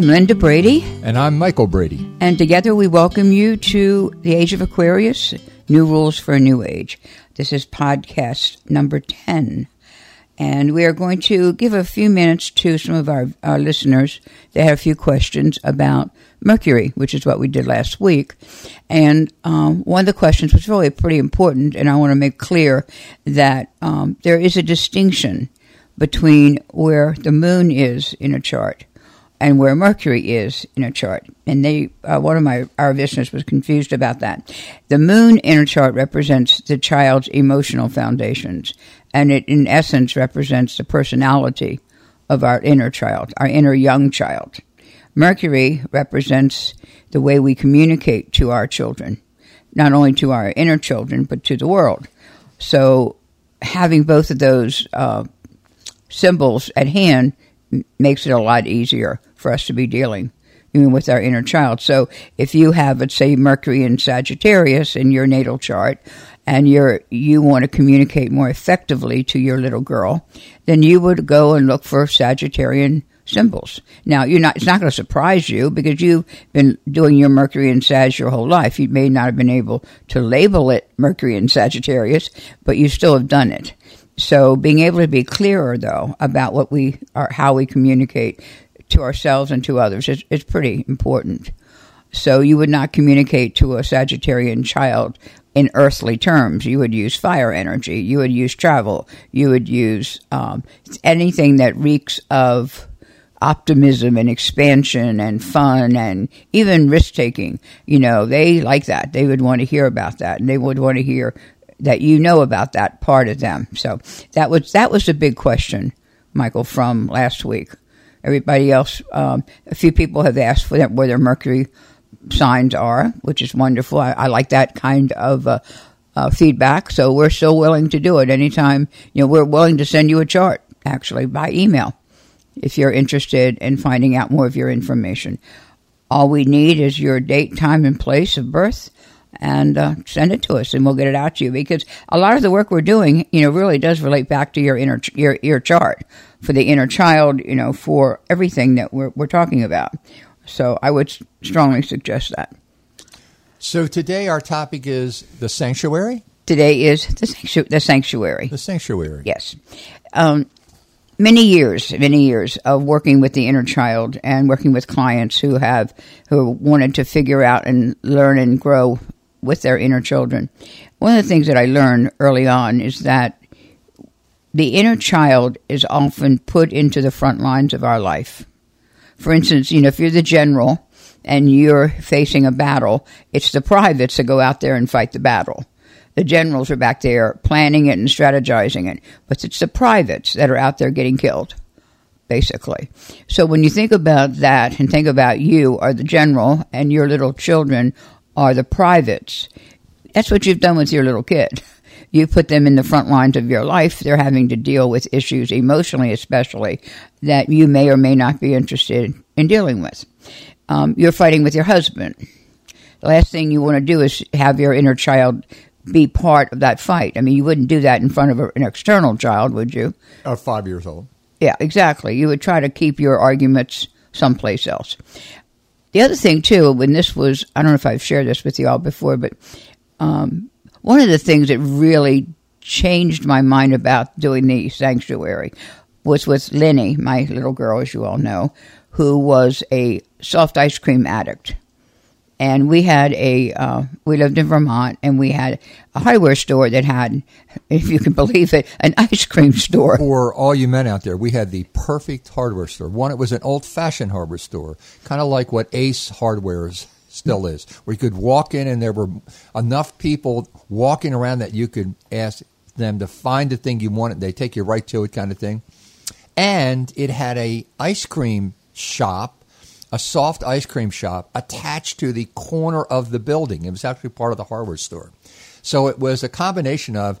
I'm Linda Brady. And I'm Michael Brady. And together we welcome you to the Age of Aquarius New Rules for a New Age. This is podcast number 10. And we are going to give a few minutes to some of our, our listeners that have a few questions about Mercury, which is what we did last week. And um, one of the questions was really pretty important, and I want to make clear that um, there is a distinction between where the moon is in a chart and where Mercury is in a chart. And they, uh, one of my our listeners was confused about that. The moon in a chart represents the child's emotional foundations, and it, in essence, represents the personality of our inner child, our inner young child. Mercury represents the way we communicate to our children, not only to our inner children, but to the world. So, having both of those uh, symbols at hand makes it a lot easier for us to be dealing even with our inner child. So if you have, let's say, Mercury in Sagittarius in your natal chart, and you're you want to communicate more effectively to your little girl, then you would go and look for Sagittarian symbols. Now, you're not, it's not going to surprise you because you've been doing your Mercury in Sag your whole life. You may not have been able to label it Mercury in Sagittarius, but you still have done it. So being able to be clearer though about what we are, how we communicate to ourselves and to others is, is pretty important. So you would not communicate to a Sagittarian child in earthly terms. You would use fire energy. You would use travel. You would use um, anything that reeks of optimism and expansion and fun and even risk taking. You know, they like that. They would want to hear about that, and they would want to hear that you know about that part of them. So that was that was a big question, Michael, from last week. Everybody else, um, a few people have asked for that, where their Mercury signs are, which is wonderful. I, I like that kind of uh, uh, feedback. So we're still willing to do it anytime. You know, we're willing to send you a chart actually by email if you're interested in finding out more of your information. All we need is your date, time, and place of birth and uh, send it to us, and we'll get it out to you. Because a lot of the work we're doing, you know, really does relate back to your inner your your chart for the inner child, you know, for everything that we're we're talking about. So I would strongly suggest that. So today our topic is the sanctuary. Today is the, sanctu- the sanctuary. The sanctuary. Yes. Um, many years, many years of working with the inner child and working with clients who have who wanted to figure out and learn and grow with their inner children. One of the things that I learned early on is that the inner child is often put into the front lines of our life. For instance, you know, if you're the general and you're facing a battle, it's the privates that go out there and fight the battle. The generals are back there planning it and strategizing it, but it's the privates that are out there getting killed, basically. So when you think about that and think about you are the general and your little children are the privates. That's what you've done with your little kid. You put them in the front lines of your life. They're having to deal with issues, emotionally especially, that you may or may not be interested in dealing with. Um, you're fighting with your husband. The last thing you want to do is have your inner child be part of that fight. I mean, you wouldn't do that in front of an external child, would you? Of five years old. Yeah, exactly. You would try to keep your arguments someplace else. The other thing too, when this was, I don't know if I've shared this with you all before, but um, one of the things that really changed my mind about doing the sanctuary was with Lenny, my little girl, as you all know, who was a soft ice cream addict and we had a uh, we lived in Vermont, and we had a hardware store that had, if you can believe it, an ice cream store. For all you men out there, we had the perfect hardware store. One, it was an old fashioned hardware store, kind of like what Ace Hardware still is, where you could walk in, and there were enough people walking around that you could ask them to find the thing you wanted. They take you right to it, kind of thing. And it had a ice cream shop a soft ice cream shop attached to the corner of the building. It was actually part of the hardware store. So it was a combination of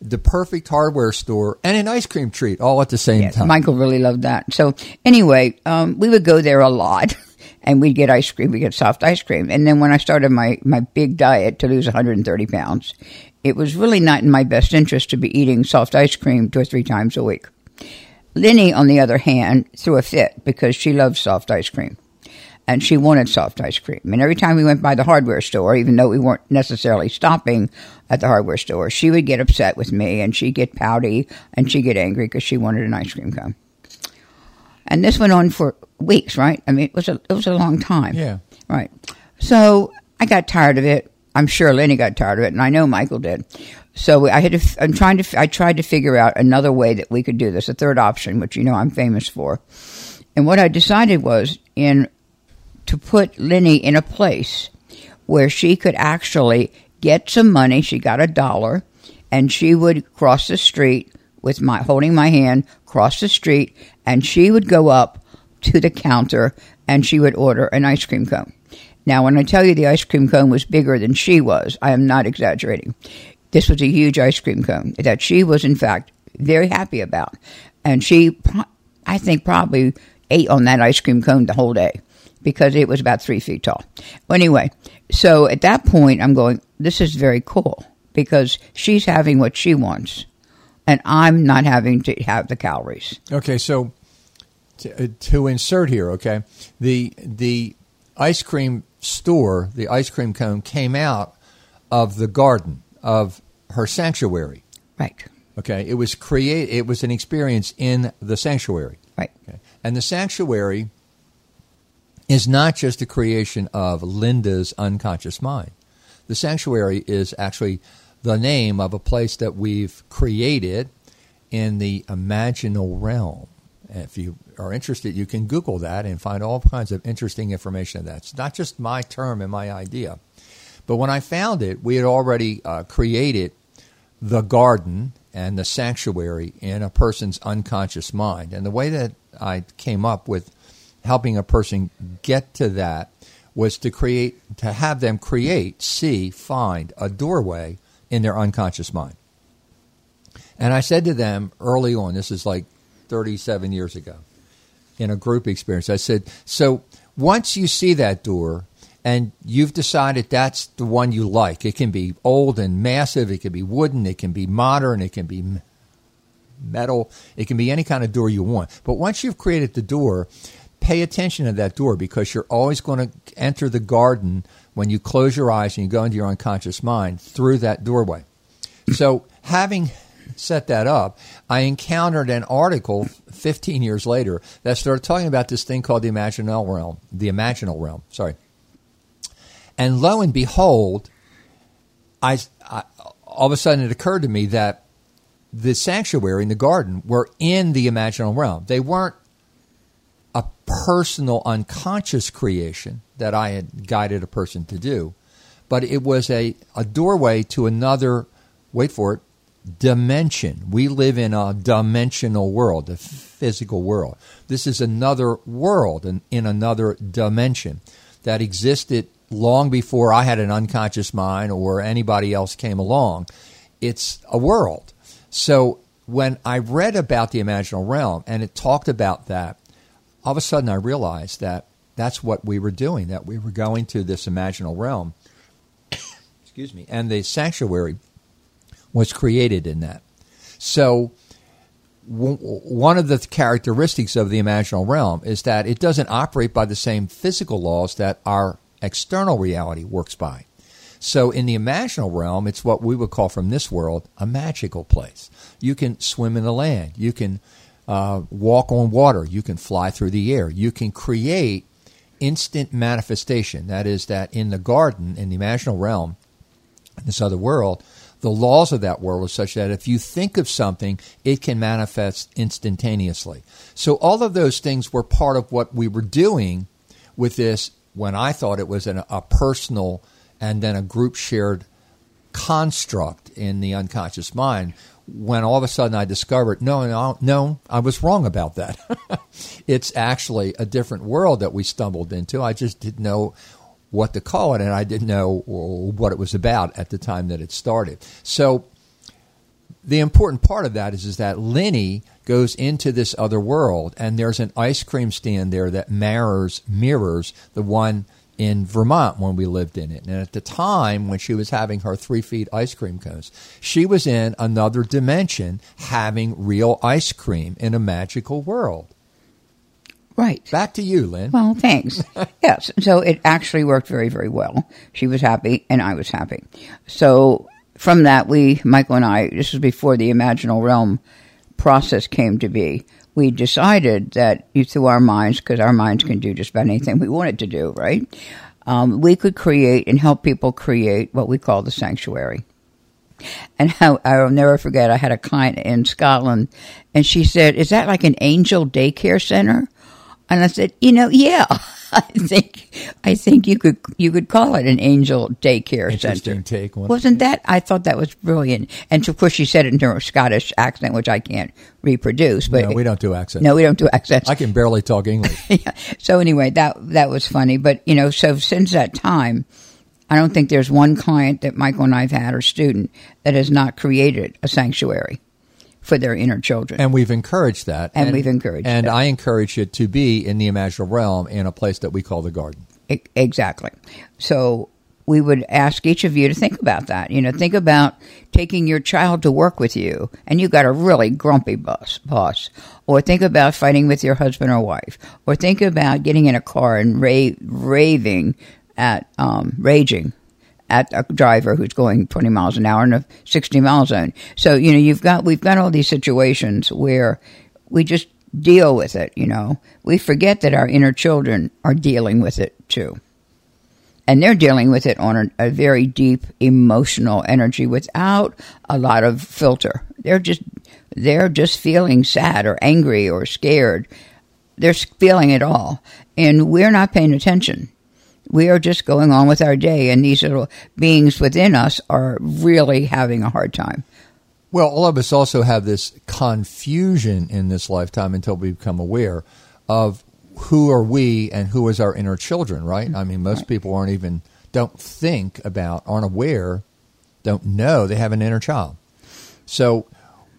the perfect hardware store and an ice cream treat all at the same yes, time. Michael really loved that. So anyway, um, we would go there a lot. And we'd get ice cream, we get soft ice cream. And then when I started my, my big diet to lose 130 pounds, it was really not in my best interest to be eating soft ice cream two or three times a week. Lenny, on the other hand, threw a fit because she loves soft ice cream. And she wanted soft ice cream. And every time we went by the hardware store, even though we weren't necessarily stopping at the hardware store, she would get upset with me and she'd get pouty and she'd get angry because she wanted an ice cream cone. And this went on for weeks, right? I mean, it was a it was a long time. Yeah. Right. So I got tired of it. I'm sure Lenny got tired of it, and I know Michael did. So I had to. I'm trying to. I tried to figure out another way that we could do this, a third option, which you know I'm famous for. And what I decided was in to put Lenny in a place where she could actually get some money. She got a dollar, and she would cross the street with my holding my hand, cross the street, and she would go up to the counter and she would order an ice cream cone. Now, when I tell you the ice cream cone was bigger than she was, I am not exaggerating. This was a huge ice cream cone that she was, in fact, very happy about. And she, I think, probably ate on that ice cream cone the whole day because it was about three feet tall. Anyway, so at that point, I'm going, this is very cool because she's having what she wants and I'm not having to have the calories. Okay, so to, uh, to insert here, okay, the the ice cream store, the ice cream cone came out of the garden of her sanctuary. Right. Okay, it was create. It was an experience in the sanctuary. Right. Okay. And the sanctuary is not just a creation of Linda's unconscious mind. The sanctuary is actually the name of a place that we've created in the imaginal realm. if you are interested, you can Google that and find all kinds of interesting information. That's not just my term and my idea. But when I found it, we had already uh, created the garden and the sanctuary in a person's unconscious mind. And the way that I came up with helping a person get to that was to create, to have them create, see, find a doorway in their unconscious mind. And I said to them early on, this is like 37 years ago, in a group experience, I said, so once you see that door and you've decided that's the one you like, it can be old and massive, it can be wooden, it can be modern, it can be metal, it can be any kind of door you want. But once you've created the door, pay attention to that door because you're always going to enter the garden when you close your eyes and you go into your unconscious mind through that doorway. So, having set that up, I encountered an article 15 years later that started talking about this thing called the imaginal realm, the imaginal realm, sorry. And lo and behold, I, I all of a sudden it occurred to me that the sanctuary and the garden were in the imaginal realm. They weren't a personal unconscious creation that I had guided a person to do, but it was a, a doorway to another, wait for it, dimension. We live in a dimensional world, a physical world. This is another world in, in another dimension that existed long before I had an unconscious mind or anybody else came along. It's a world. So when I read about the imaginal realm and it talked about that, all of a sudden I realized that that's what we were doing, that we were going to this imaginal realm. Excuse me. And the sanctuary was created in that. So, w- one of the characteristics of the imaginal realm is that it doesn't operate by the same physical laws that our external reality works by. So, in the imaginal realm, it's what we would call from this world a magical place. You can swim in the land, you can uh, walk on water, you can fly through the air, you can create instant manifestation. That is, that in the garden, in the imaginal realm, in this other world, the laws of that world are such that if you think of something, it can manifest instantaneously. So all of those things were part of what we were doing with this when I thought it was an, a personal and then a group shared construct in the unconscious mind. When all of a sudden I discovered, no, no, no, I was wrong about that. it's actually a different world that we stumbled into. I just didn't know what to call it, and I didn't know what it was about at the time that it started. So the important part of that is, is that Lenny goes into this other world, and there's an ice cream stand there that mirrors mirrors the one in Vermont when we lived in it. And at the time when she was having her three feet ice cream cones, she was in another dimension having real ice cream in a magical world. Right. Back to you, Lynn. Well, thanks. yes. So it actually worked very, very well. She was happy and I was happy. So from that, we, Michael and I, this was before the imaginal realm process came to be. We decided that through our minds, because our minds can do just about anything we wanted to do, right? Um, we could create and help people create what we call the sanctuary. And how I'll never forget, I had a client in Scotland, and she said, "Is that like an angel daycare center?" And I said, "You know, yeah, I think I think you could you could call it an angel daycare Interesting center." take. One. Wasn't that? I thought that was brilliant. And of course, she said it in her Scottish accent, which I can't reproduce. But no, we don't do accents. no, we don't do accents. I can barely talk English. yeah. So anyway, that that was funny. But you know, so since that time, I don't think there's one client that Michael and I've had or student that has not created a sanctuary for their inner children. And we've encouraged that. And we've encouraged And it. I encourage it to be in the imaginal realm in a place that we call the garden. Exactly. So we would ask each of you to think about that. You know, think about taking your child to work with you and you got a really grumpy boss, boss. Or think about fighting with your husband or wife. Or think about getting in a car and ra- raving at, um, raging at a driver who's going 20 miles an hour in a 60 mile zone. So, you know, you've got, we've got all these situations where we just deal with it, you know. We forget that our inner children are dealing with it too. And they're dealing with it on a, a very deep emotional energy without a lot of filter. They're just, they're just feeling sad or angry or scared. They're feeling it all. And we're not paying attention. We are just going on with our day, and these little beings within us are really having a hard time. Well, all of us also have this confusion in this lifetime until we become aware of who are we and who is our inner children, right? I mean, most people aren't even, don't think about, aren't aware, don't know they have an inner child. So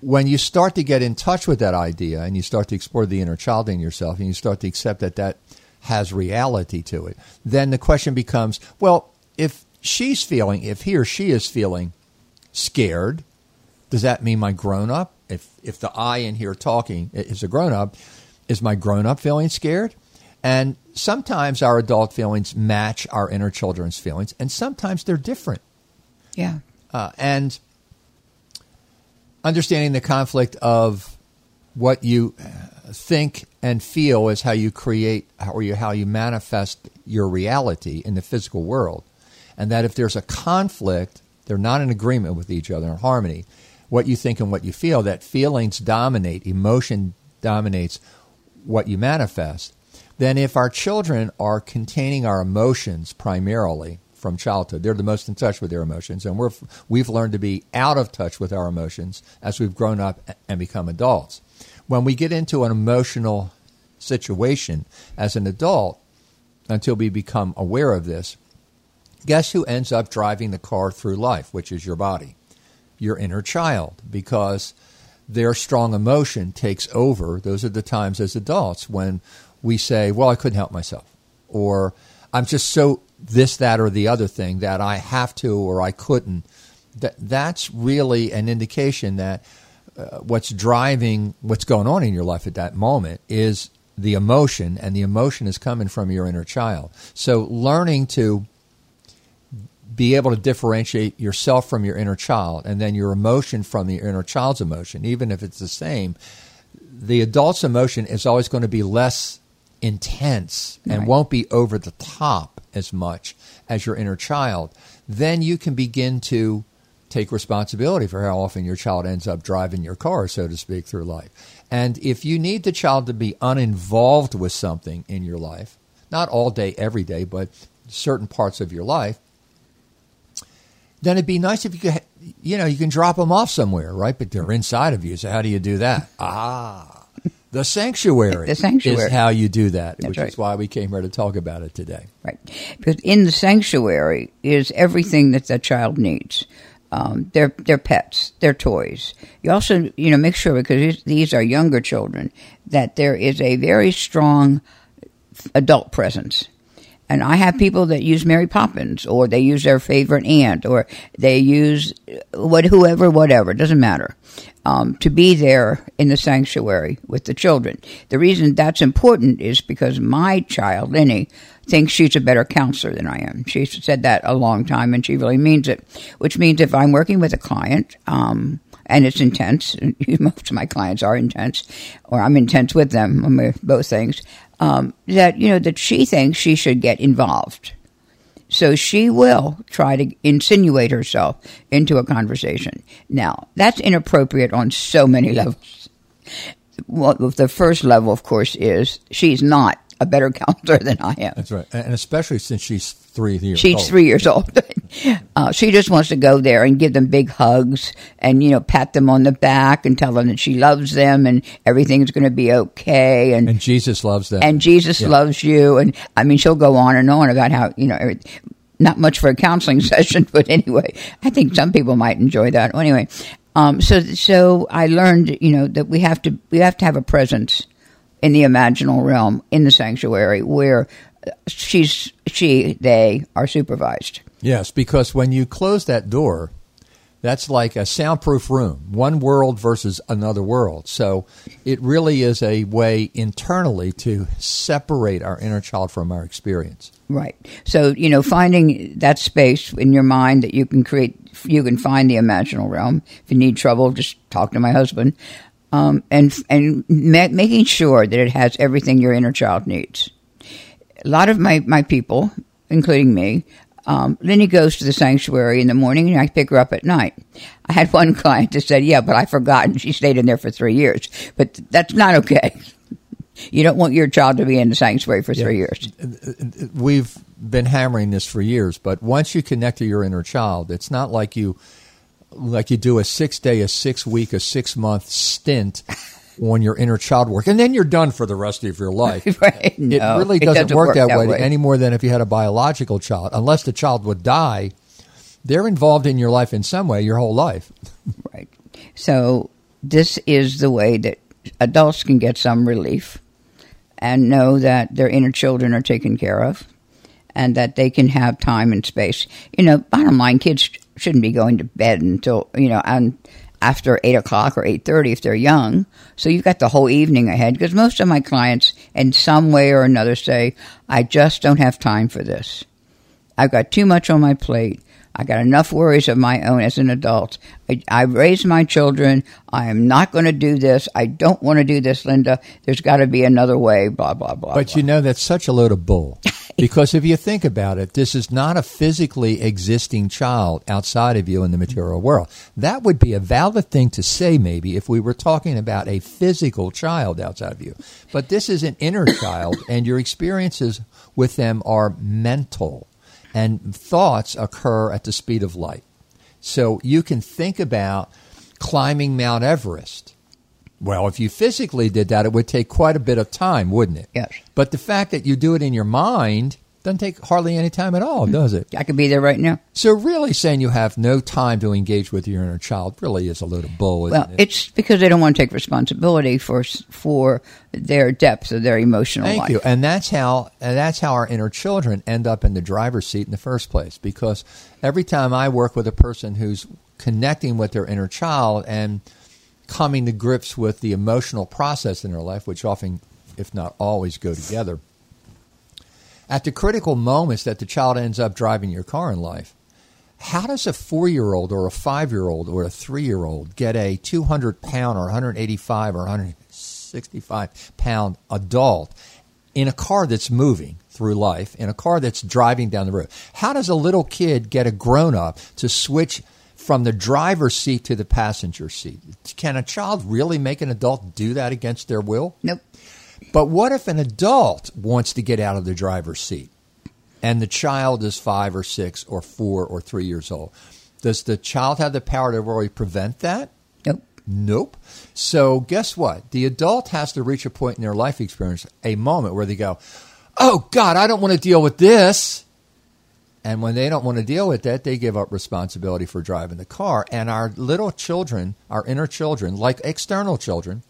when you start to get in touch with that idea and you start to explore the inner child in yourself and you start to accept that that has reality to it, then the question becomes, well, if she's feeling, if he or she is feeling scared, does that mean my grown up? If if the I in here talking is a grown up, is my grown up feeling scared? And sometimes our adult feelings match our inner children's feelings, and sometimes they're different. Yeah. Uh, and understanding the conflict of what you think and feel is how you create or you, how you manifest your reality in the physical world. And that if there's a conflict, they're not in agreement with each other in harmony. What you think and what you feel, that feelings dominate, emotion dominates what you manifest. Then, if our children are containing our emotions primarily from childhood, they're the most in touch with their emotions, and we're, we've learned to be out of touch with our emotions as we've grown up and become adults. When we get into an emotional situation as an adult, until we become aware of this, guess who ends up driving the car through life, which is your body? Your inner child, because their strong emotion takes over. Those are the times as adults when we say, Well, I couldn't help myself, or I'm just so this, that, or the other thing that I have to or I couldn't. That, that's really an indication that uh, what's driving what's going on in your life at that moment is the emotion, and the emotion is coming from your inner child. So, learning to be able to differentiate yourself from your inner child and then your emotion from your inner child's emotion, even if it's the same, the adult's emotion is always going to be less intense and Right. won't be over the top as much as your inner child. Then you can begin to take responsibility for how often your child ends up driving your car, so to speak, through life. And if you need the child to be uninvolved with something in your life, not all day, every day, but certain parts of your life, then it'd be nice if you could, you know, you can drop them off somewhere, right? But they're inside of you. So how do you do that? Ah, the sanctuary. The sanctuary. is how you do that, That's which right. is why we came here to talk about it today. Right. Because in the sanctuary is everything that the child needs. Um, their their pets, their toys. You also, you know, make sure because these- are younger children that there is a very strong adult presence, And I have people that use Mary Poppins, or they use their favorite aunt, or they use what, whoever, whatever. Doesn't matter. Um, to be there in the sanctuary with the children. The reason that's important is because my child, Lenny, thinks she's a better counselor than I am. She's said that a long time, and she really means it. Which means if I'm working with a client, um, and it's intense. Most of my clients are intense, or I'm intense with them. Both things um, that you know that she thinks she should get involved. So she will try to insinuate herself into a conversation. Now, that's inappropriate on so many levels. Well, the first level, of course, is she's not a better counselor than I am. That's right, and especially since she's three years. She's old. three years old. uh, she just wants to go there and give them big hugs and you know pat them on the back and tell them that she loves them and everything's going to be okay and and Jesus loves them and Jesus yeah. loves you and I mean she'll go on and on about how you know. Not much for a counseling session, but anyway, I think some people might enjoy that. Anyway, um, so so I learned, you know, that we have to we have to have a presence in the imaginal realm in the sanctuary where she's she they are supervised. Yes, because when you close that door, that's like a soundproof room, one world versus another world. So it really is a way internally to separate our inner child from our experience. Right. So, you know, finding that space in your mind that you can create, you can find the imaginal realm. If you need trouble, just talk to my husband um, and and ma- making sure that it has everything your inner child needs. A lot of my, my people, including me, um, Lenny goes to the sanctuary in the morning and I pick her up at night. I had one client that said, Yeah, but I forgot and she stayed in there for three years. But that's not okay. You don't want your child to be in the sanctuary for yeah. three years. We've been hammering this for years, but once you connect to your inner child, it's not like you like you do a six day, a six week, a six month stint on your inner child work, and then you're done for the rest of your life. right. No, it really doesn't, it doesn't work, work, that, that way, way, any more than if you had a biological child. Unless the child would die, they're involved in your life in some way your whole life. right. So this is the way that adults can get some relief and know that their inner children are taken care of and that they can have time and space. You know, bottom line, kids shouldn't be going to bed until you know and after eight o'clock or eight thirty if they're young. So you've got the whole evening ahead. Because most of my clients, in some way or another, say, "I just don't have time for this. I've got too much on my plate. I got enough worries of my own as an adult. I, I raised my children. I am not going to do this. I don't want to do this, Linda. There's got to be another way. Blah blah blah. But blah. you know that's such a load of bull. because if you think about it, this is not a physically existing child outside of you in the material world. That would be a valid thing to say, maybe, if we were talking about a physical child outside of you. But this is an inner child, and your experiences with them are mental and thoughts occur at the speed of light. So you can think about climbing Mount Everest. Well, if you physically did that, it would take quite a bit of time, wouldn't it? Yes. But the fact that you do it in your mind doesn't take hardly any time at all, does it? I could be there right now. So really saying you have no time to engage with your inner child really is a load of bull, well, it? it's because they don't want to take responsibility for for their depth of their emotional Thank life. you. And that's how and that's how our inner children end up in the driver's seat in the first place because every time I work with a person who's connecting with their inner child and coming to grips with the emotional process in their life, which often if not always go together at the critical moments that the child ends up driving your car in life, how does a four year old or a five year old or a three year old get a 200 pound or 185 or 165 pound adult in a car that's moving through life, in a car that's driving down the road? How does a little kid get a grown up to switch from the driver's seat to the passenger seat? Can a child really make an adult do that against their will? Nope. But what if an adult wants to get out of the driver's seat and the child is five or six or four or three years old? Does the child have the power to really prevent that? Nope. Nope. So guess what? The adult has to reach a point in their life experience, a moment where they go, Oh God, I don't want to deal with this. And when they don't want to deal with that, they give up responsibility for driving the car. And our little children, our inner children, like external children,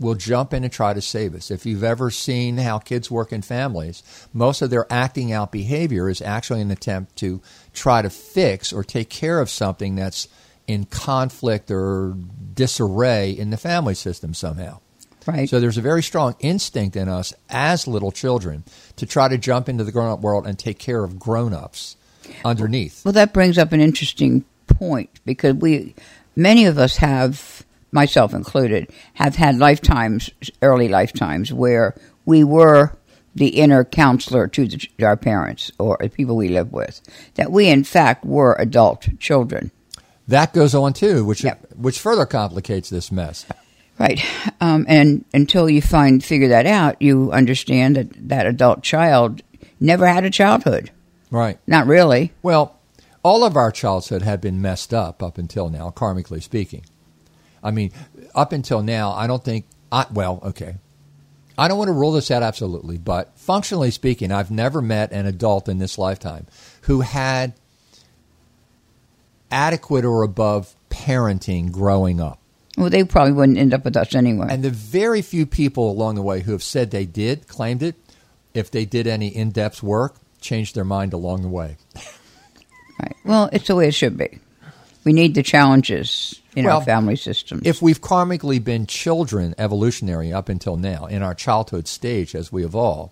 will jump in and try to save us. If you've ever seen how kids work in families, most of their acting out behavior is actually an attempt to try to fix or take care of something that's in conflict or disarray in the family system somehow. Right. So there's a very strong instinct in us as little children to try to jump into the grown up world and take care of grown ups underneath. Well, that brings up an interesting point because we, many of us have, myself included, have had lifetimes, early lifetimes, where we were the inner counselor to, the, our parents or the people we live with. That we, in fact, were adult children. That goes on too, which Yep. which further complicates this mess. Right. Um, and until you find figure that out, you understand that that adult child never had a childhood. Right. Not really. Well, all of our childhood had been messed up up until now, karmically speaking. I mean, up until now, I don't think. I, well, okay. I don't want to rule this out absolutely, but functionally speaking, I've never met an adult in this lifetime who had adequate or above parenting growing up. Well, they probably wouldn't end up with us anyway. And the very few people along the way who have said they did, claimed it, if they did any in depth work, changed their mind along the way. right. Well, it's the way it should be. We need the challenges in Well, our family systems. If we've karmically been children evolutionary up until now, in our childhood stage as we evolve,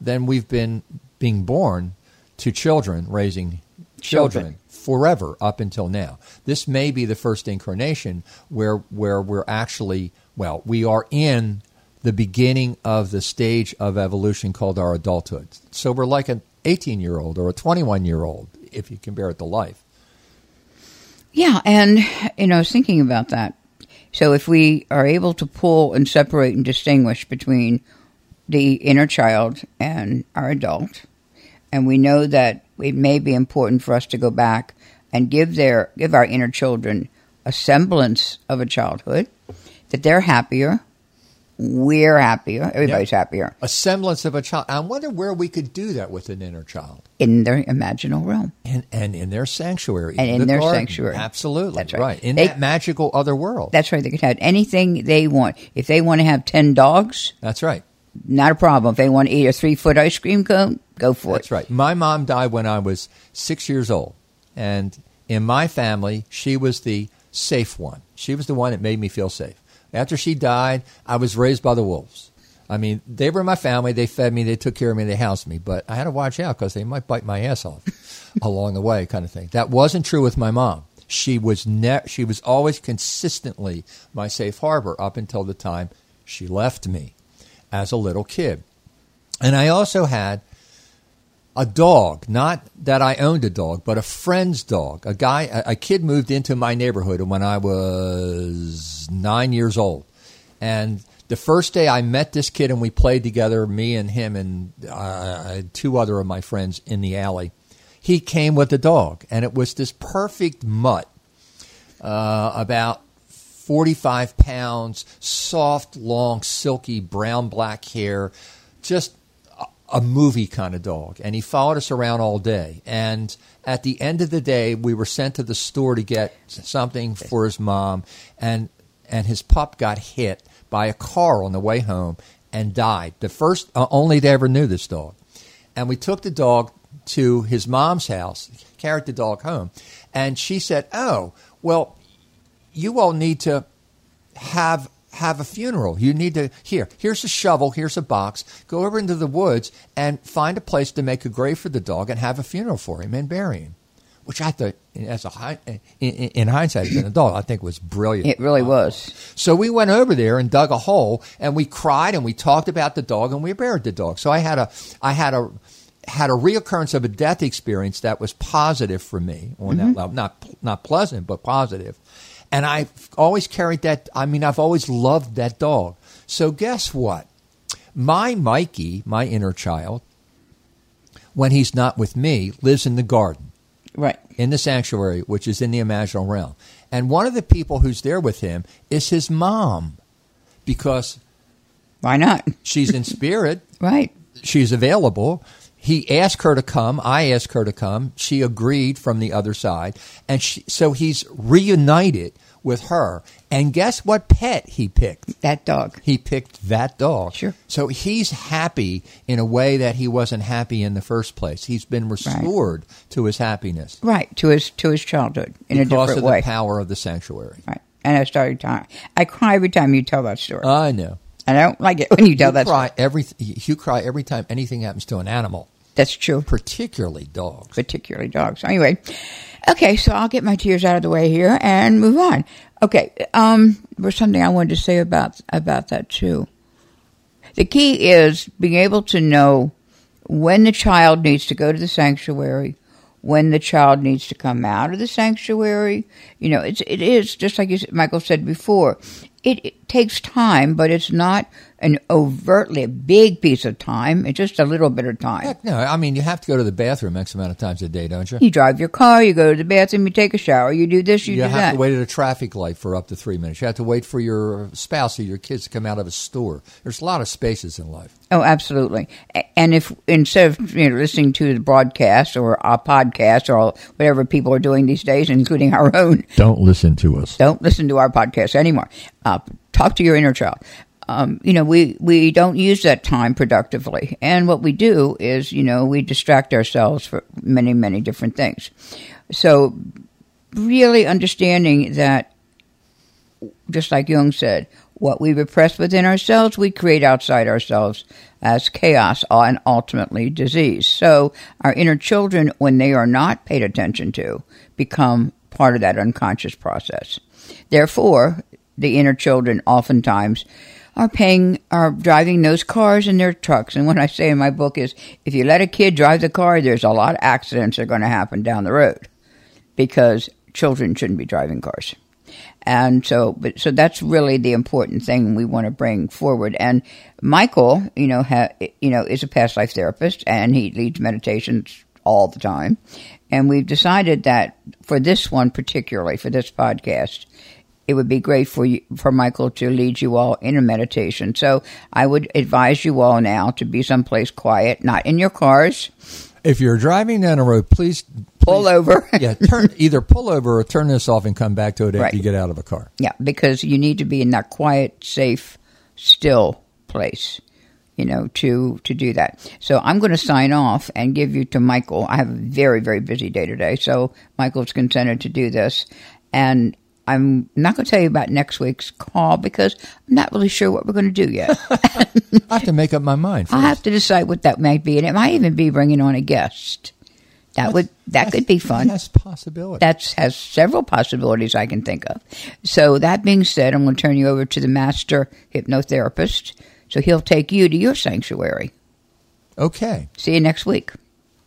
then we've been being born to children raising children, Children. Forever up until now. This may be the first incarnation where where we're actually well, we are in the beginning of the stage of evolution called our adulthood. So we're like an 18 year old or a 21 year old if you compare it to life. Yeah, and you know, thinking about that. So if we are able to pull and separate and distinguish between the inner child and our adult, and we know that it may be important for us to go back and give their give our inner children a semblance of a childhood, that they're happier, we're happier, everybody's happier A semblance of a child. I wonder where we could do that with an inner child. in their imaginal realm. And, and in their sanctuary. And in the their garden. sanctuary. Absolutely. That's right. In They- that magical other world. That's right. They could have anything they want. If they want to have ten dogs, That's right. Not a problem. If they want to eat a three foot ice cream cone, go for That's it. That's right. My mom died when I was six years old. And in my family, she was the safe one. She was the one that made me feel safe. After she died, I was raised by the wolves. I mean, they were my family. They fed me. They took care of me. They housed me. But I had to watch out because they might bite my ass off along the way, kind of thing. That wasn't true with my mom. She was ne- She was always consistently my safe harbor up until the time she left me as a little kid. And I also had a dog, not that I owned a dog, but a friend's dog. A guy, a, a kid moved into my neighborhood when I was nine years old. And the first day I met this kid and we played together, me and him and uh, two other of my friends in the alley, he came with the dog. And it was this perfect mutt, uh, about 45 pounds, soft, long, silky, brown, black hair, just a- movie kind of dog. And he followed us around all day. And at the end of the day, we were sent to the store to get something for his mom. And, and his pup got hit by a car on the way home and died. The first, uh, only they ever knew this dog. And we took the dog to his mom's house, carried the dog home. And she said, Oh, well, you all need to have have a funeral. You need to here. Here's a shovel. Here's a box. Go over into the woods and find a place to make a grave for the dog and have a funeral for him and bury him. Which I thought, as a in, in in hindsight, as an adult, I think was brilliant. It really uh, was. So we went over there and dug a hole and we cried and we talked about the dog and we buried the dog. So I had a I had a had a reoccurrence of a death experience that was positive for me on that level. Not not pleasant, but positive. And I've always carried that I mean I've always loved that dog. So guess what? My Mikey, my inner child, when he's not with me, lives in the garden Right. in the sanctuary, which is in the imaginal realm. And one of the people who's there with him is his mom because Why not? she's in spirit, Right. she's available. He asked her to come. I asked her to come. She agreed from the other side. And she, so he's reunited with her. And guess what pet he picked? That dog. He picked that dog. Sure. So he's happy in a way that he wasn't happy in the first place. He's been restored to his happiness Right to his to his childhood in a because different of way. the power of the sanctuary. Right. And I started time. I cry every time you tell that story. I know. and I don't like it when you tell You that. cry every you cry every time anything happens to an animal, That's true. particularly dogs. particularly dogs. Anyway, okay, so I'll get my tears out of the way here and move on. Okay, um, there's something I wanted to say about about that too. The key is being able to know when the child needs to go to the sanctuary, when the child needs to come out of the sanctuary. You know, it's it is just like you, said- Michael said before. It, it takes time, but it's not an overtly big piece of time. It's just a little bit of time. Heck no, I mean you have to go to the bathroom X amount of times a day, don't you? You drive your car, you go to the bathroom, you take a shower, you do this, you, You do that. You have to wait at a traffic light for up to three minutes. You have to wait for your spouse or your kids to come out of a store. There's a lot of spaces in life. Oh, absolutely. And if instead of you know, listening to the broadcast or a podcast or whatever people are doing these days, including our own, Don't listen to us. don't listen to our podcast anymore. Uh, talk to your inner child. Um, you know, we, we don't use that time productively. And what we do is, you know, we distract ourselves for many, many different things. So, really understanding that, just like Jung said, what we repress within ourselves, we create outside ourselves as chaos and ultimately disease. So, our inner children, when they are not paid attention to, become part of that unconscious process. Therefore, the inner children oftentimes are paying are driving those cars and their trucks. And what I say in my book is if you let a kid drive the car, there's a lot of accidents that are going to happen down the road because children shouldn't be driving cars. And so, but so that's really the important thing we want to bring forward. And Michael, you know, ha, you know, is a past life therapist, and he leads meditations all the time. And we've decided that for this one particularly, for this podcast, it would be great for you, for Michael to lead you all in a meditation. So I would advise you all now to be someplace quiet, not in your cars. If you're driving down a road, please, Pull over. yeah, turn either pull over or turn this off and come back to it after Right. you get out of a car. Yeah, because you need to be in that quiet, safe, still place, you know, to to do that. So I'm going to sign off and give you to Michael. I have a very very busy day today, so Michael's consented to do this, and I'm not going to tell you about next week's call because I'm not really sure what we're going to do yet. I have to make up my mind. I'll have to decide what that might be, and it might even be bringing on a guest. That would that could be fun. That's possibility. That has several possibilities I can think of. So that being said, I'm going to turn you over to the master hypnotherapist. So he'll take you to your sanctuary. okay. See you next week.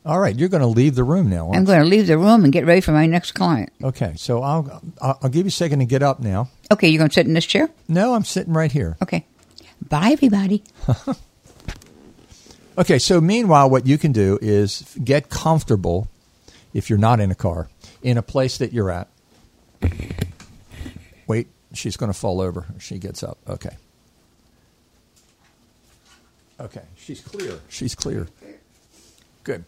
All right. You're going to leave the room now. I'm going to leave the room and get ready for my next client. Okay. So I'll, I'll I'll give you a second to get up now. Okay, you're going to sit in this chair? No, I'm sitting right here. Okay. Bye, everybody. Okay, so meanwhile, what you can do is get comfortable if you're not in a car in a place that you're at. Wait, she's going to fall over. She gets up. Okay. Okay, she's clear. She's clear. Good.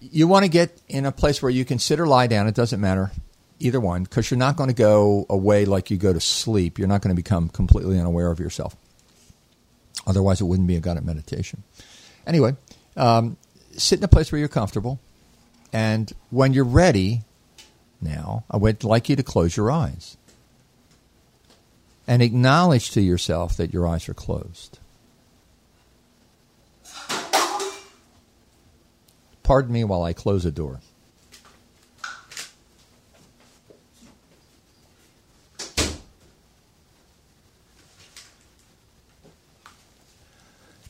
You want to get in a place where you can sit or lie down. It doesn't matter, either one, because you're not going to go away like you go to sleep. You're not going to become completely unaware of yourself. Otherwise, it wouldn't be a guided meditation. Anyway, um, sit in a place where you're comfortable. And when you're ready, now, I would like you to close your eyes and acknowledge to yourself that your eyes are closed. Pardon me while I close a door.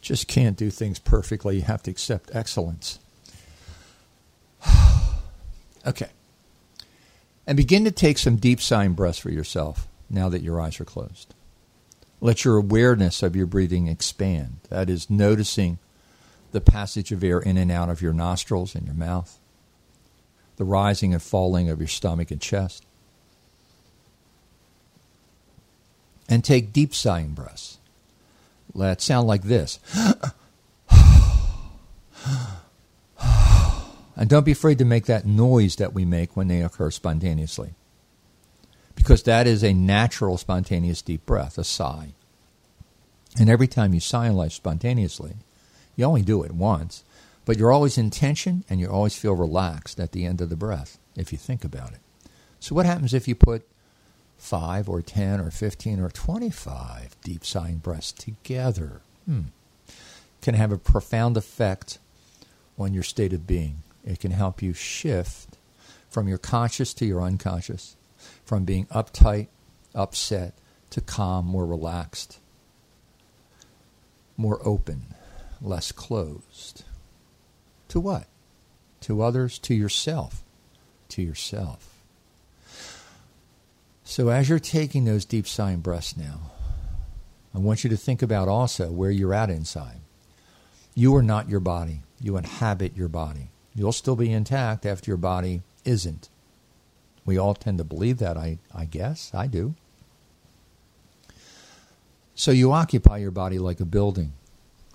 Just can't do things perfectly. You have to accept excellence. okay. And begin to take some deep sighing breaths for yourself now that your eyes are closed. Let your awareness of your breathing expand. That is, noticing the passage of air in and out of your nostrils and your mouth, the rising and falling of your stomach and chest. And take deep sighing breaths. Let sound like this. And don't be afraid to make that noise that we make when they occur spontaneously. because that is a natural, spontaneous deep breath, a sigh. And every time you sigh in life spontaneously, you only do it once, but you're always in tension and you always feel relaxed at the end of the breath, if you think about it. So, what happens if you put five or 10 or 15 or 25 deep sighing breaths together? Hmm. Can have a profound effect on your state of being. It can help you shift from your conscious to your unconscious, from being uptight, upset, to calm, more relaxed, more open, less closed. To what? To others, to yourself. To yourself. So as you're taking those deep sighing breaths now, I want you to think about also where you're at inside. You are not your body. You inhabit your body. You'll still be intact after your body isn't. We all tend to believe that, I, I guess. I do. So you occupy your body like a building.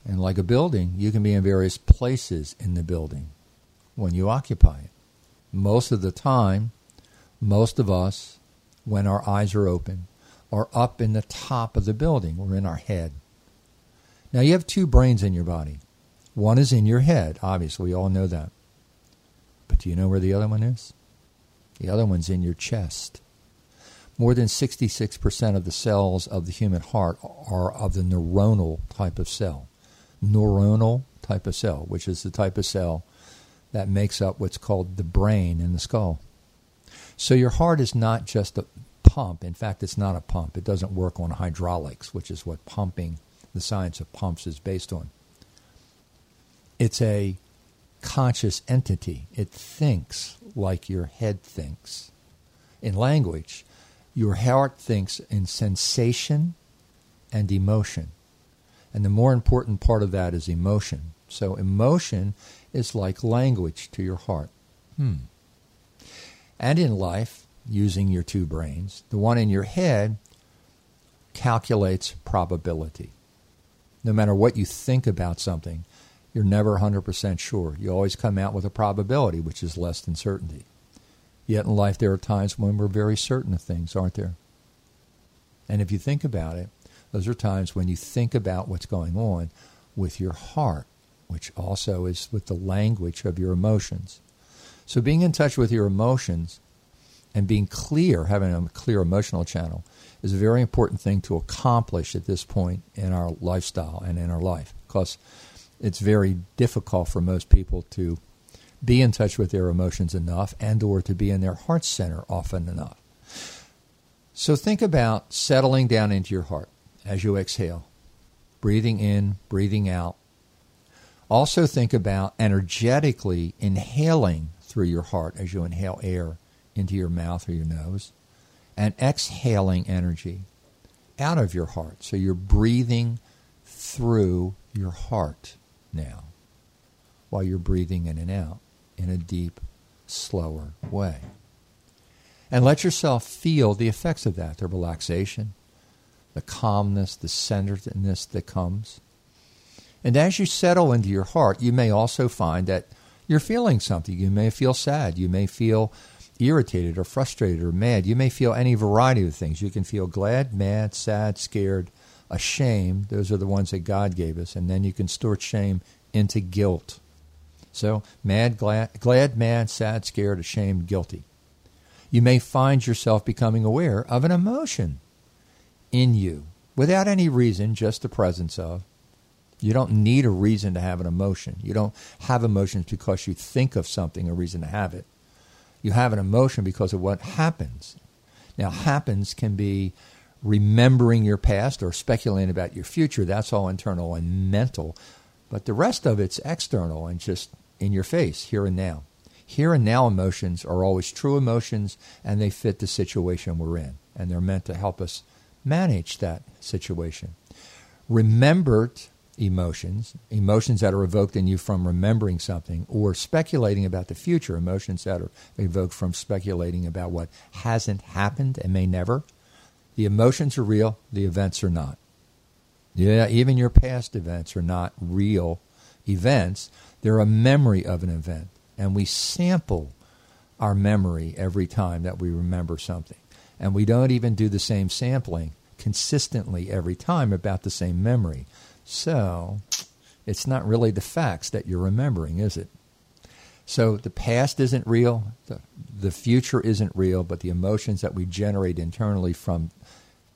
And like a building, you can be in various places in the building when you occupy it. Most of the time, most of us, when our eyes are open, are up in the top of the building. We're in our head. Now, you have two brains in your body. One is in your head, obviously, we all know that. But do you know where the other one is? The other one's in your chest. More than 66% of the cells of the human heart are of the neuronal type of cell. Neuronal type of cell, which is the type of cell that makes up what's called the brain in the skull. So your heart is not just a pump. In fact, it's not a pump. It doesn't work on hydraulics, which is what pumping, the science of pumps, is based on. It's a conscious entity. It thinks like your head thinks. In language, your heart thinks in sensation and emotion. And the more important part of that is emotion. So emotion is like language to your heart. Hmm. And in life, using your two brains, the one in your head calculates probability. No matter what you think about something, you're never 100% sure. You always come out with a probability, which is less than certainty. Yet in life, there are times when we're very certain of things, aren't there? And if you think about it, those are times when you think about what's going on with your heart, which also is with the language of your emotions. So being in touch with your emotions and being clear, having a clear emotional channel, is a very important thing to accomplish at this point in our lifestyle and in our life. Because it's very difficult for most people to be in touch with their emotions enough and or to be in their heart center often enough. So think about settling down into your heart as you exhale, breathing in, breathing out. Also think about energetically inhaling through your heart as you inhale air into your mouth or your nose and exhaling energy out of your heart. So you're breathing through your heart now while you're breathing in and out in a deep, slower way. And let yourself feel the effects of that the relaxation, the calmness, the centeredness that comes. And as you settle into your heart, you may also find that you're feeling something. You may feel sad. You may feel irritated or frustrated or mad. You may feel any variety of things. You can feel glad, mad, sad, scared, ashamed. Those are the ones that God gave us. And then you can store shame into guilt. So, mad, glad, glad, mad, sad, scared, ashamed, guilty. You may find yourself becoming aware of an emotion in you without any reason, just the presence of. You don't need a reason to have an emotion. You don't have emotions because you think of something, a reason to have it. You have an emotion because of what happens. Now, happens can be remembering your past or speculating about your future. That's all internal and mental. But the rest of it's external and just in your face, here and now. Here and now emotions are always true emotions and they fit the situation we're in. And they're meant to help us manage that situation. Remembered emotions, emotions that are evoked in you from remembering something, or speculating about the future, emotions that are evoked from speculating about what hasn't happened and may never. The emotions are real, the events are not. Yeah, even your past events are not real events. They're a memory of an event. And we sample our memory every time that we remember something. And we don't even do the same sampling consistently every time about the same memory. So it's not really the facts that you're remembering, is it? So the past isn't real, the, the future isn't real, but the emotions that we generate internally from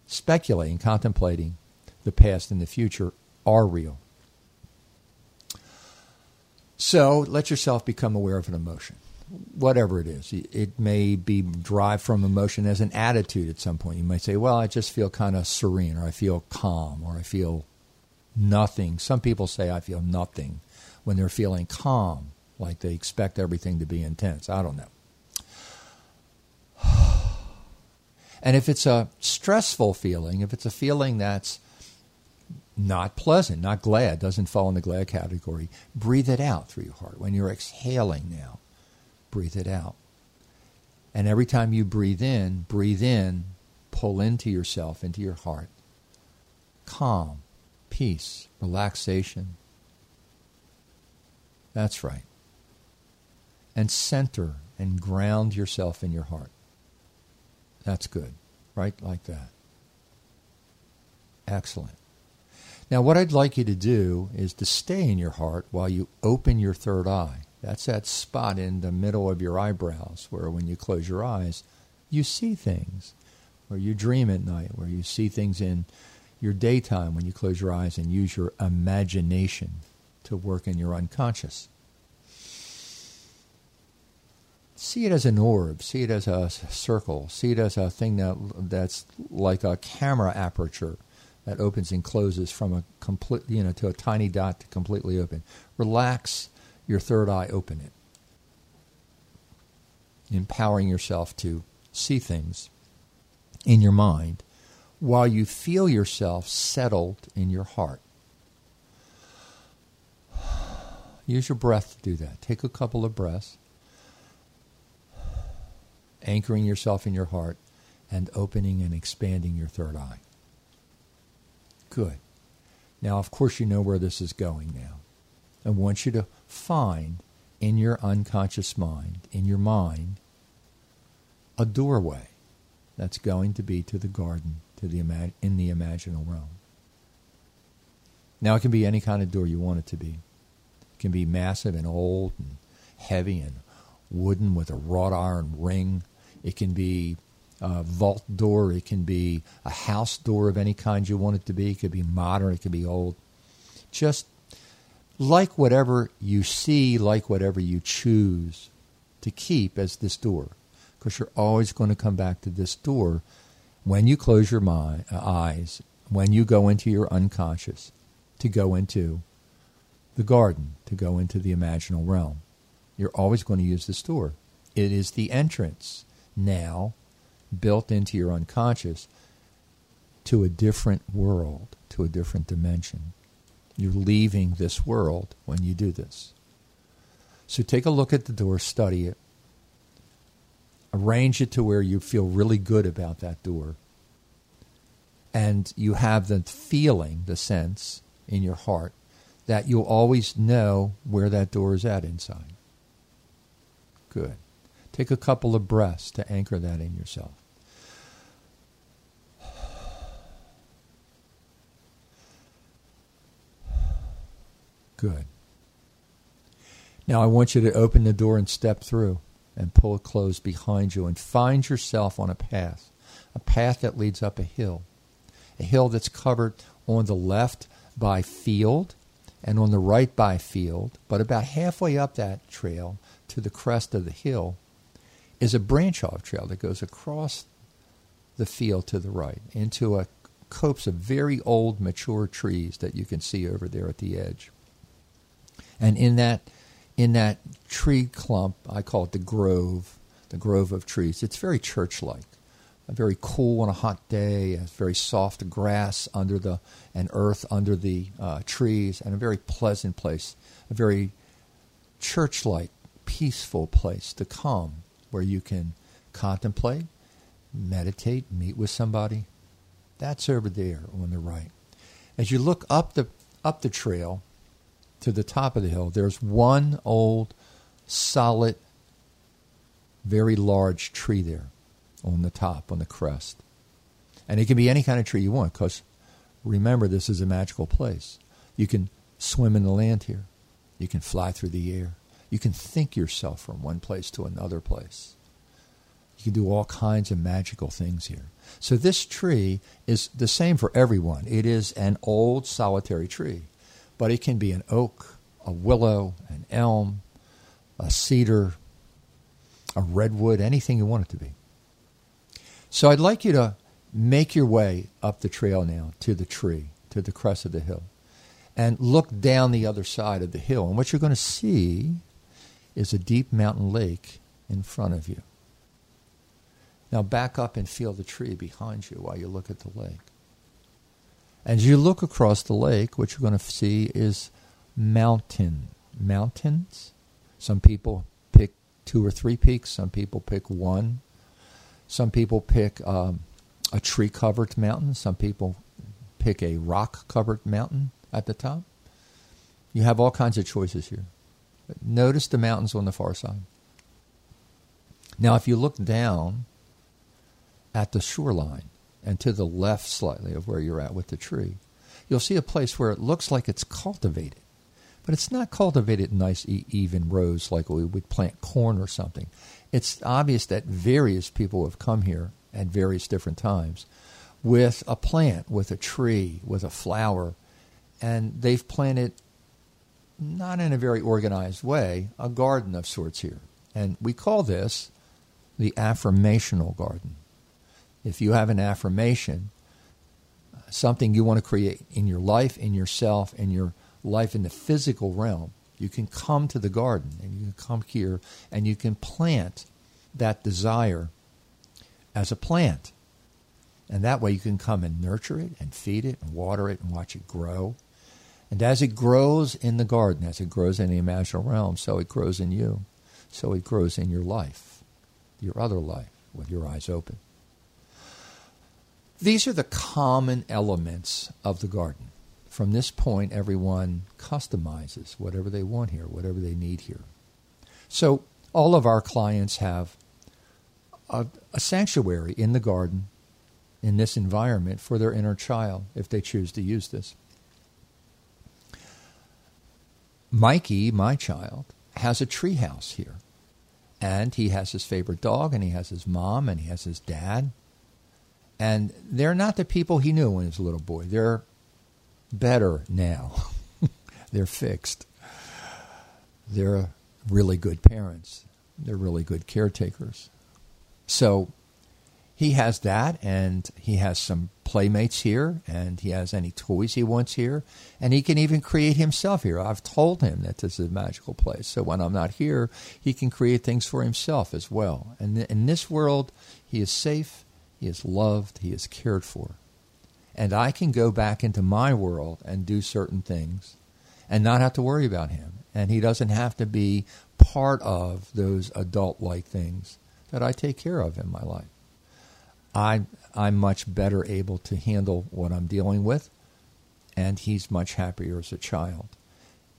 speculating, contemplating the past and the future are real. So let yourself become aware of an emotion, whatever it is. It may be derived from emotion as an attitude at some point. You might say, well, I just feel kind of serene, or I feel calm, or I feel nothing. Some people say, I feel nothing when they're feeling calm, like they expect everything to be intense. I don't know. And if it's a stressful feeling, if it's a feeling that's not pleasant, not glad, doesn't fall in the glad category, breathe it out through your heart. When you're exhaling now, breathe it out. And every time you breathe in, breathe in, pull into yourself, into your heart. Calm, peace, relaxation. That's right. And center and ground yourself in your heart. That's good. Right like that. Excellent. Now, what I'd like you to do is to stay in your heart while you open your third eye. That's that spot in the middle of your eyebrows where, when you close your eyes, you see things, where you dream at night, where you see things in your daytime when you close your eyes and use your imagination to work in your unconscious. See it as an orb, see it as a circle, see it as a thing that that's like a camera aperture that opens and closes from a complete, you know, to a tiny dot to completely open. Relax your third eye, open it, empowering yourself to see things in your mind while you feel yourself settled in your heart. Use your breath to do that. Take a couple of breaths anchoring yourself in your heart, and opening and expanding your third eye. Good. Now, of course, you know where this is going now. I want you to find in your unconscious mind, in your mind, a doorway that's going to be to the garden, to the ima- in the imaginal realm. Now, it can be any kind of door you want it to be. It can be massive and old and heavy and wooden with a wrought iron ring it can be a vault door. It can be a house door of any kind you want it to be. It could be modern. It could be old. Just like whatever you see, like whatever you choose to keep as this door. Because you're always going to come back to this door when you close your mind, eyes, when you go into your unconscious, to go into the garden, to go into the imaginal realm. You're always going to use this door. It is the entrance now built into your unconscious to a different world, to a different dimension. You're leaving this world when you do this. So take a look at the door, study it, arrange it to where you feel really good about that door. And you have the feeling, the sense in your heart that you'll always know where that door is at inside. Good. Take a couple of breaths to anchor that in yourself. Good. Now I want you to open the door and step through and pull it closed behind you and find yourself on a path, a path that leads up a hill, a hill that's covered on the left by field and on the right by field, but about halfway up that trail to the crest of the hill is a branch off trail that goes across the field to the right into a copse of very old mature trees that you can see over there at the edge. And in that in that tree clump, I call it the grove, the grove of trees. It's very church-like. A very cool on a hot day, a very soft grass under the and earth under the uh, trees, and a very pleasant place, a very church-like, peaceful place to come where you can contemplate, meditate, meet with somebody. That's over there on the right. As you look up the up the trail to the top of the hill, there's one old, solid, very large tree there. on the top, on the crest. And it can be any kind of tree you want because remember, this is a magical place. You can swim in the land here, you can fly through the air, you can think yourself from one place to another place. You can do all kinds of magical things here. So this tree is the same for everyone. It is an old solitary tree, but it can be an oak, a willow, an elm, a cedar, a redwood, anything you want it to be. So I'd like you to make your way up the trail now to the tree, to the crest of the hill, and look down the other side of the hill. And what you're going to see is a deep mountain lake in front of you. Now back up and feel the tree behind you while you look at the lake. As you look across the lake, what you're going to see is mountain. Mountains. Some people pick two or three peaks. Some people pick one. Some people pick um, a tree covered mountain. Some people pick a rock covered mountain at the top. You have all kinds of choices here. Notice the mountains on the far side. Now, if you look down at the shoreline and to the left slightly of where you're at with the tree, you'll see a place where it looks like it's cultivated. But it's not cultivated in nice, even rows like we would plant corn or something. It's obvious that various people have come here at various different times with a plant, with a tree, with a flower, and they've planted, not in a very organized way, a garden of sorts here. And we call this the affirmational garden. If you have an affirmation, uh, something you want to create in your life, in yourself, in your life in the physical realm, you can come to the garden and you can come here and you can plant that desire as a plant. And that way you can come and nurture it and feed it and water it and watch it grow. And as it grows in the garden, as it grows in the imaginal realm, so it grows in you. So it grows in your life, your other life, with your eyes open. These are the common elements of the garden. From this point, everyone customizes whatever they want here, whatever they need here. So all of our clients have a, a sanctuary in the garden, in this environment, for their inner child, if they choose to use this. Mikey, my child, has a treehouse here. And he has his favorite dog, and he has his mom, and he has his dad. And they're not the people he knew when he was a little boy. They're better now. they're fixed. They're really good parents. They're really good caretakers. So he has that, and he has some playmates here, and he has any toys he wants here, and he can even create himself here. I've told him that this is a magical place. So when I'm not here, he can create things for himself as well. And in this world, he is safe, he is loved, he is cared for. And I can go back into my world and do certain things and not have to worry about him. And he doesn't have to be part of those adult like things that I take care of in my life. I, I'm much better able to handle what I'm dealing with, and he's much happier as a child.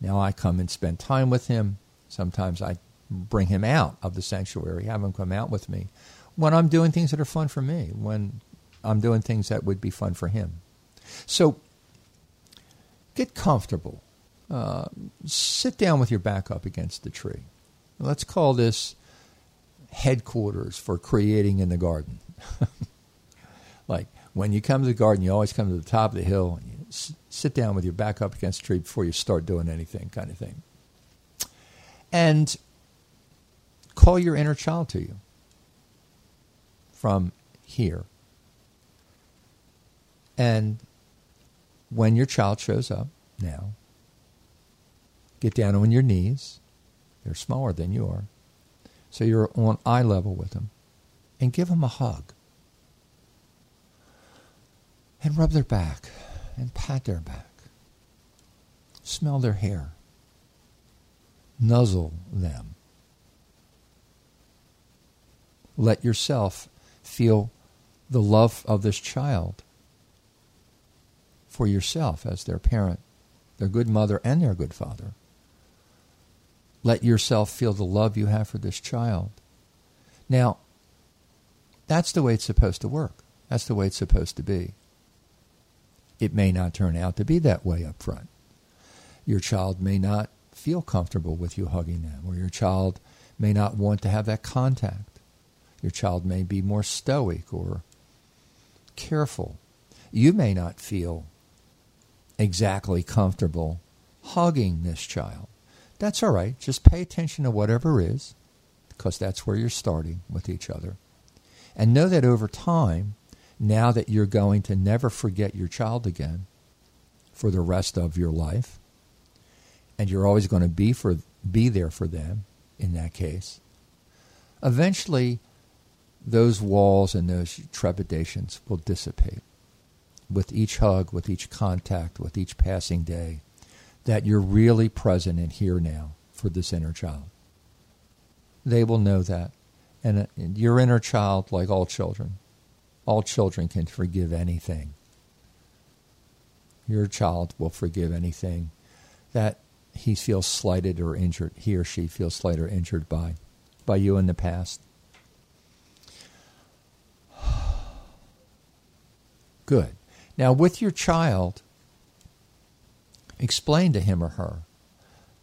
Now I come and spend time with him. Sometimes I bring him out of the sanctuary, have him come out with me when I'm doing things that are fun for me, when I'm doing things that would be fun for him. So get comfortable. Uh, sit down with your back up against the tree. Let's call this headquarters for creating in the garden. like when you come to the garden, you always come to the top of the hill and you s- sit down with your back up against the tree before you start doing anything, kind of thing. And call your inner child to you from here. And when your child shows up now, get down on your knees. They're smaller than you are. So you're on eye level with them. And give them a hug. And rub their back. And pat their back. Smell their hair. Nuzzle them. Let yourself feel the love of this child for yourself as their parent, their good mother, and their good father. Let yourself feel the love you have for this child. Now, that's the way it's supposed to work. That's the way it's supposed to be. It may not turn out to be that way up front. Your child may not feel comfortable with you hugging them, or your child may not want to have that contact. Your child may be more stoic or careful. You may not feel exactly comfortable hugging this child. That's all right. Just pay attention to whatever is, because that's where you're starting with each other. And know that over time, now that you're going to never forget your child again for the rest of your life, and you're always going to be for be there for them in that case. Eventually, those walls and those trepidations will dissipate with each hug, with each contact, with each passing day, that you're really present and here now for this inner child. They will know that. And uh, your inner child, like all children, all children can forgive anything. Your child will forgive anything that he feels slighted or injured, he or she feels slighted or injured by, by you in the past. Good. Now, with your child, explain to him or her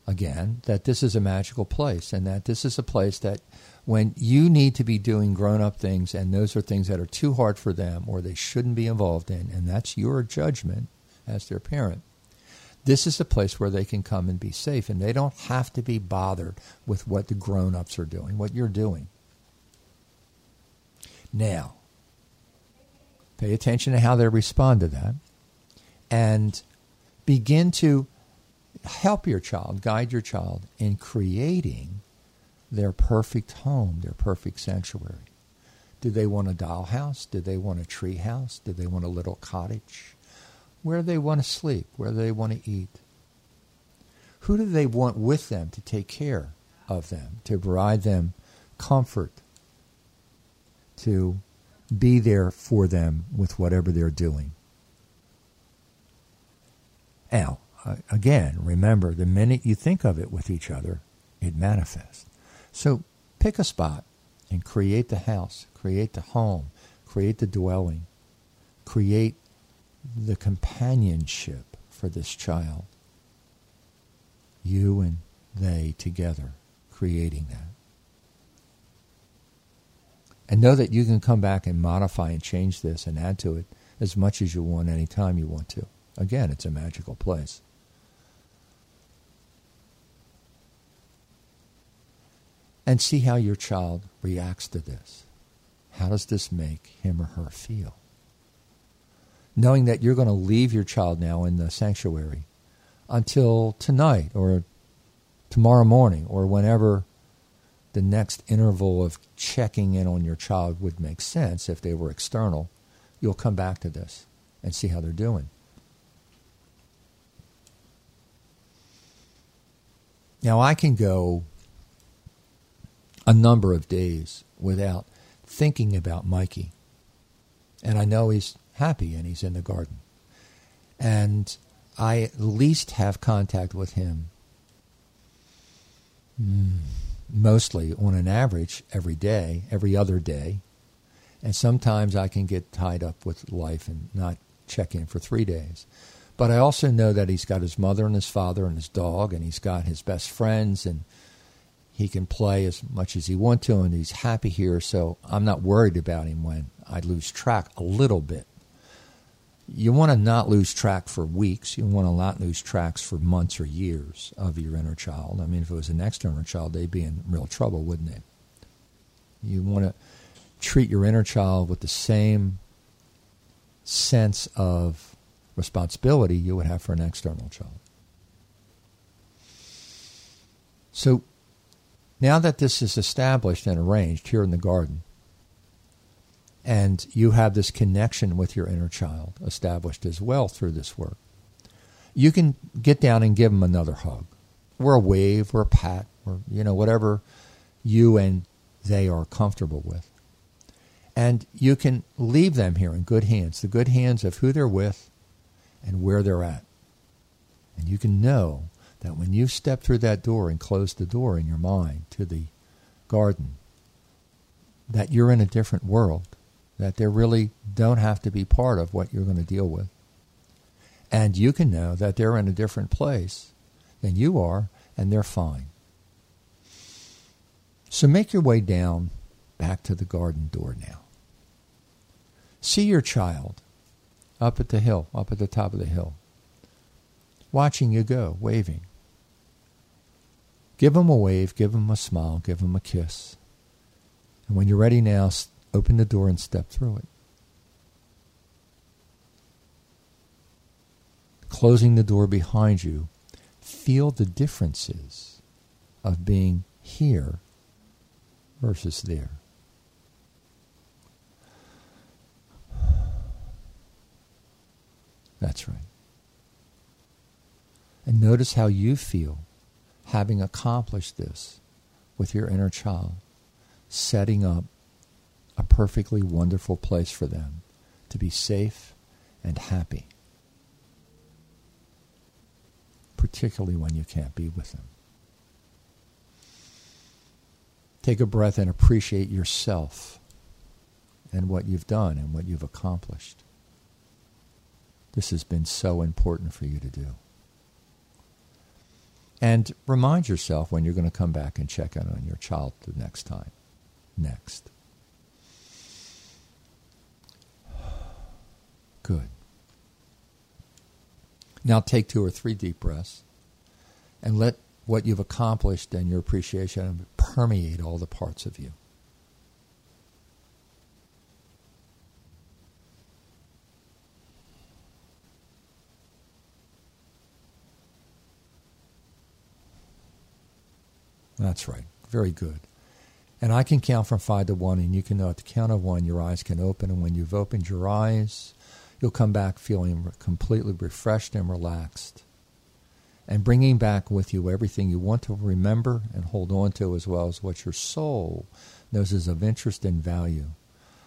again that this is a magical place and that this is a place that when you need to be doing grown up things and those are things that are too hard for them or they shouldn't be involved in, and that's your judgment as their parent, this is a place where they can come and be safe, and they don't have to be bothered with what the grown ups are doing, what you're doing. Now, pay attention to how they respond to that, and begin to help your child, guide your child in creating their perfect home, their perfect sanctuary. Do they want a dollhouse? Do they want a tree house? Do they want a little cottage? where do they want to sleep, where do they want to eat. Who do they want with them to take care of them, to provide them comfort, to be there for them with whatever they're doing? Now, again, remember, the minute you think of it with each other, it manifests. So pick a spot and create the house, create the home, create the dwelling, create the companionship for this child. You and they together creating that. And know that you can come back and modify and change this and add to it as much as you want anytime you want to. Again, it's a magical place. And see how your child reacts to this. How does this make him or her feel? knowing that you're going to leave your child now in the sanctuary until tonight or tomorrow morning or whenever the next interval of checking in on your child would make sense if they were external, you'll come back to this and see how they're doing. Now, I can go a number of days without thinking about Mikey. And I know he's happy and he's in the garden. And I at least have contact with him mm, mostly on an average every day, every other day. And sometimes I can get tied up with life and not check in for three days. But I also know that he's got his mother and his father and his dog, and he's got his best friends, and he can play as much as he wants to, and he's happy here. So I'm not worried about him when I lose track a little bit you want to not lose track for weeks. You want to not lose tracks for months or years of your inner child. I mean, if it was an external child, they'd be in real trouble, wouldn't they? You want to treat your inner child with the same sense of responsibility you would have for an external child. So now that this is established and arranged here in the garden, and you have this connection with your inner child established as well through this work. You can get down and give them another hug, or a wave, or a pat, or you know whatever you and they are comfortable with. And you can leave them here in good hands, the good hands of who they're with and where they're at. And you can know that when you step through that door and close the door in your mind to the garden, that you're in a different world that they really don't have to be part of what you're going to deal with. And you can know that they're in a different place than you are and they're fine. So make your way down back to the garden door now. See your child up at the hill, up at the top of the hill, watching you go, waving. Give him a wave, give him a smile, give him a kiss. And when you're ready now, open the door and step through it. Closing the door behind you, feel the differences of being here versus there. That's right. And notice how you feel having accomplished this with your inner child, setting up a perfectly wonderful place for them to be safe and happy, particularly when you can't be with them. Take a breath and appreciate yourself and what you've done and what you've accomplished. This has been so important for you to do. And remind yourself when you're going to come back and check in on your child the next time. Next. Good. Now take two or three deep breaths and let what you've accomplished and your appreciation permeate all the parts of you. That's right. Very good. And I can count from five to one, and you can know at the count of one, your eyes can open. And when you've opened your eyes, you'll come back feeling completely refreshed and relaxed. And bringing back with you everything you want to remember and hold on to, as well as what your soul knows is of interest and value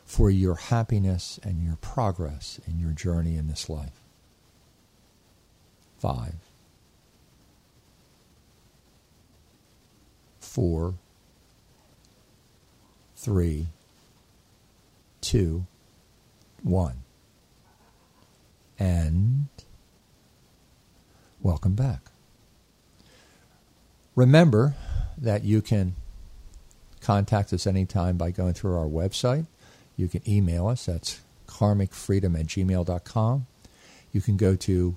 for your happiness and your progress in your journey in this life. Five. four, three, two, one. And welcome back. Remember that you can contact us anytime by going through our website. You can email us. That's karmicfreedom at gmail.com. You can go to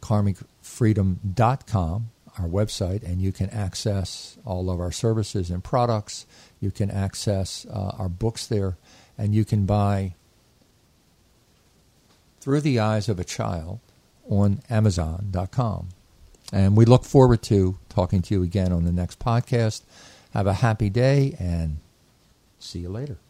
karmicfreedom.com our website and you can access all of our services and products. You can access uh, our books there and you can buy through the eyes of a child on Amazon.com. And we look forward to talking to you again on the next podcast. Have a happy day and see you later.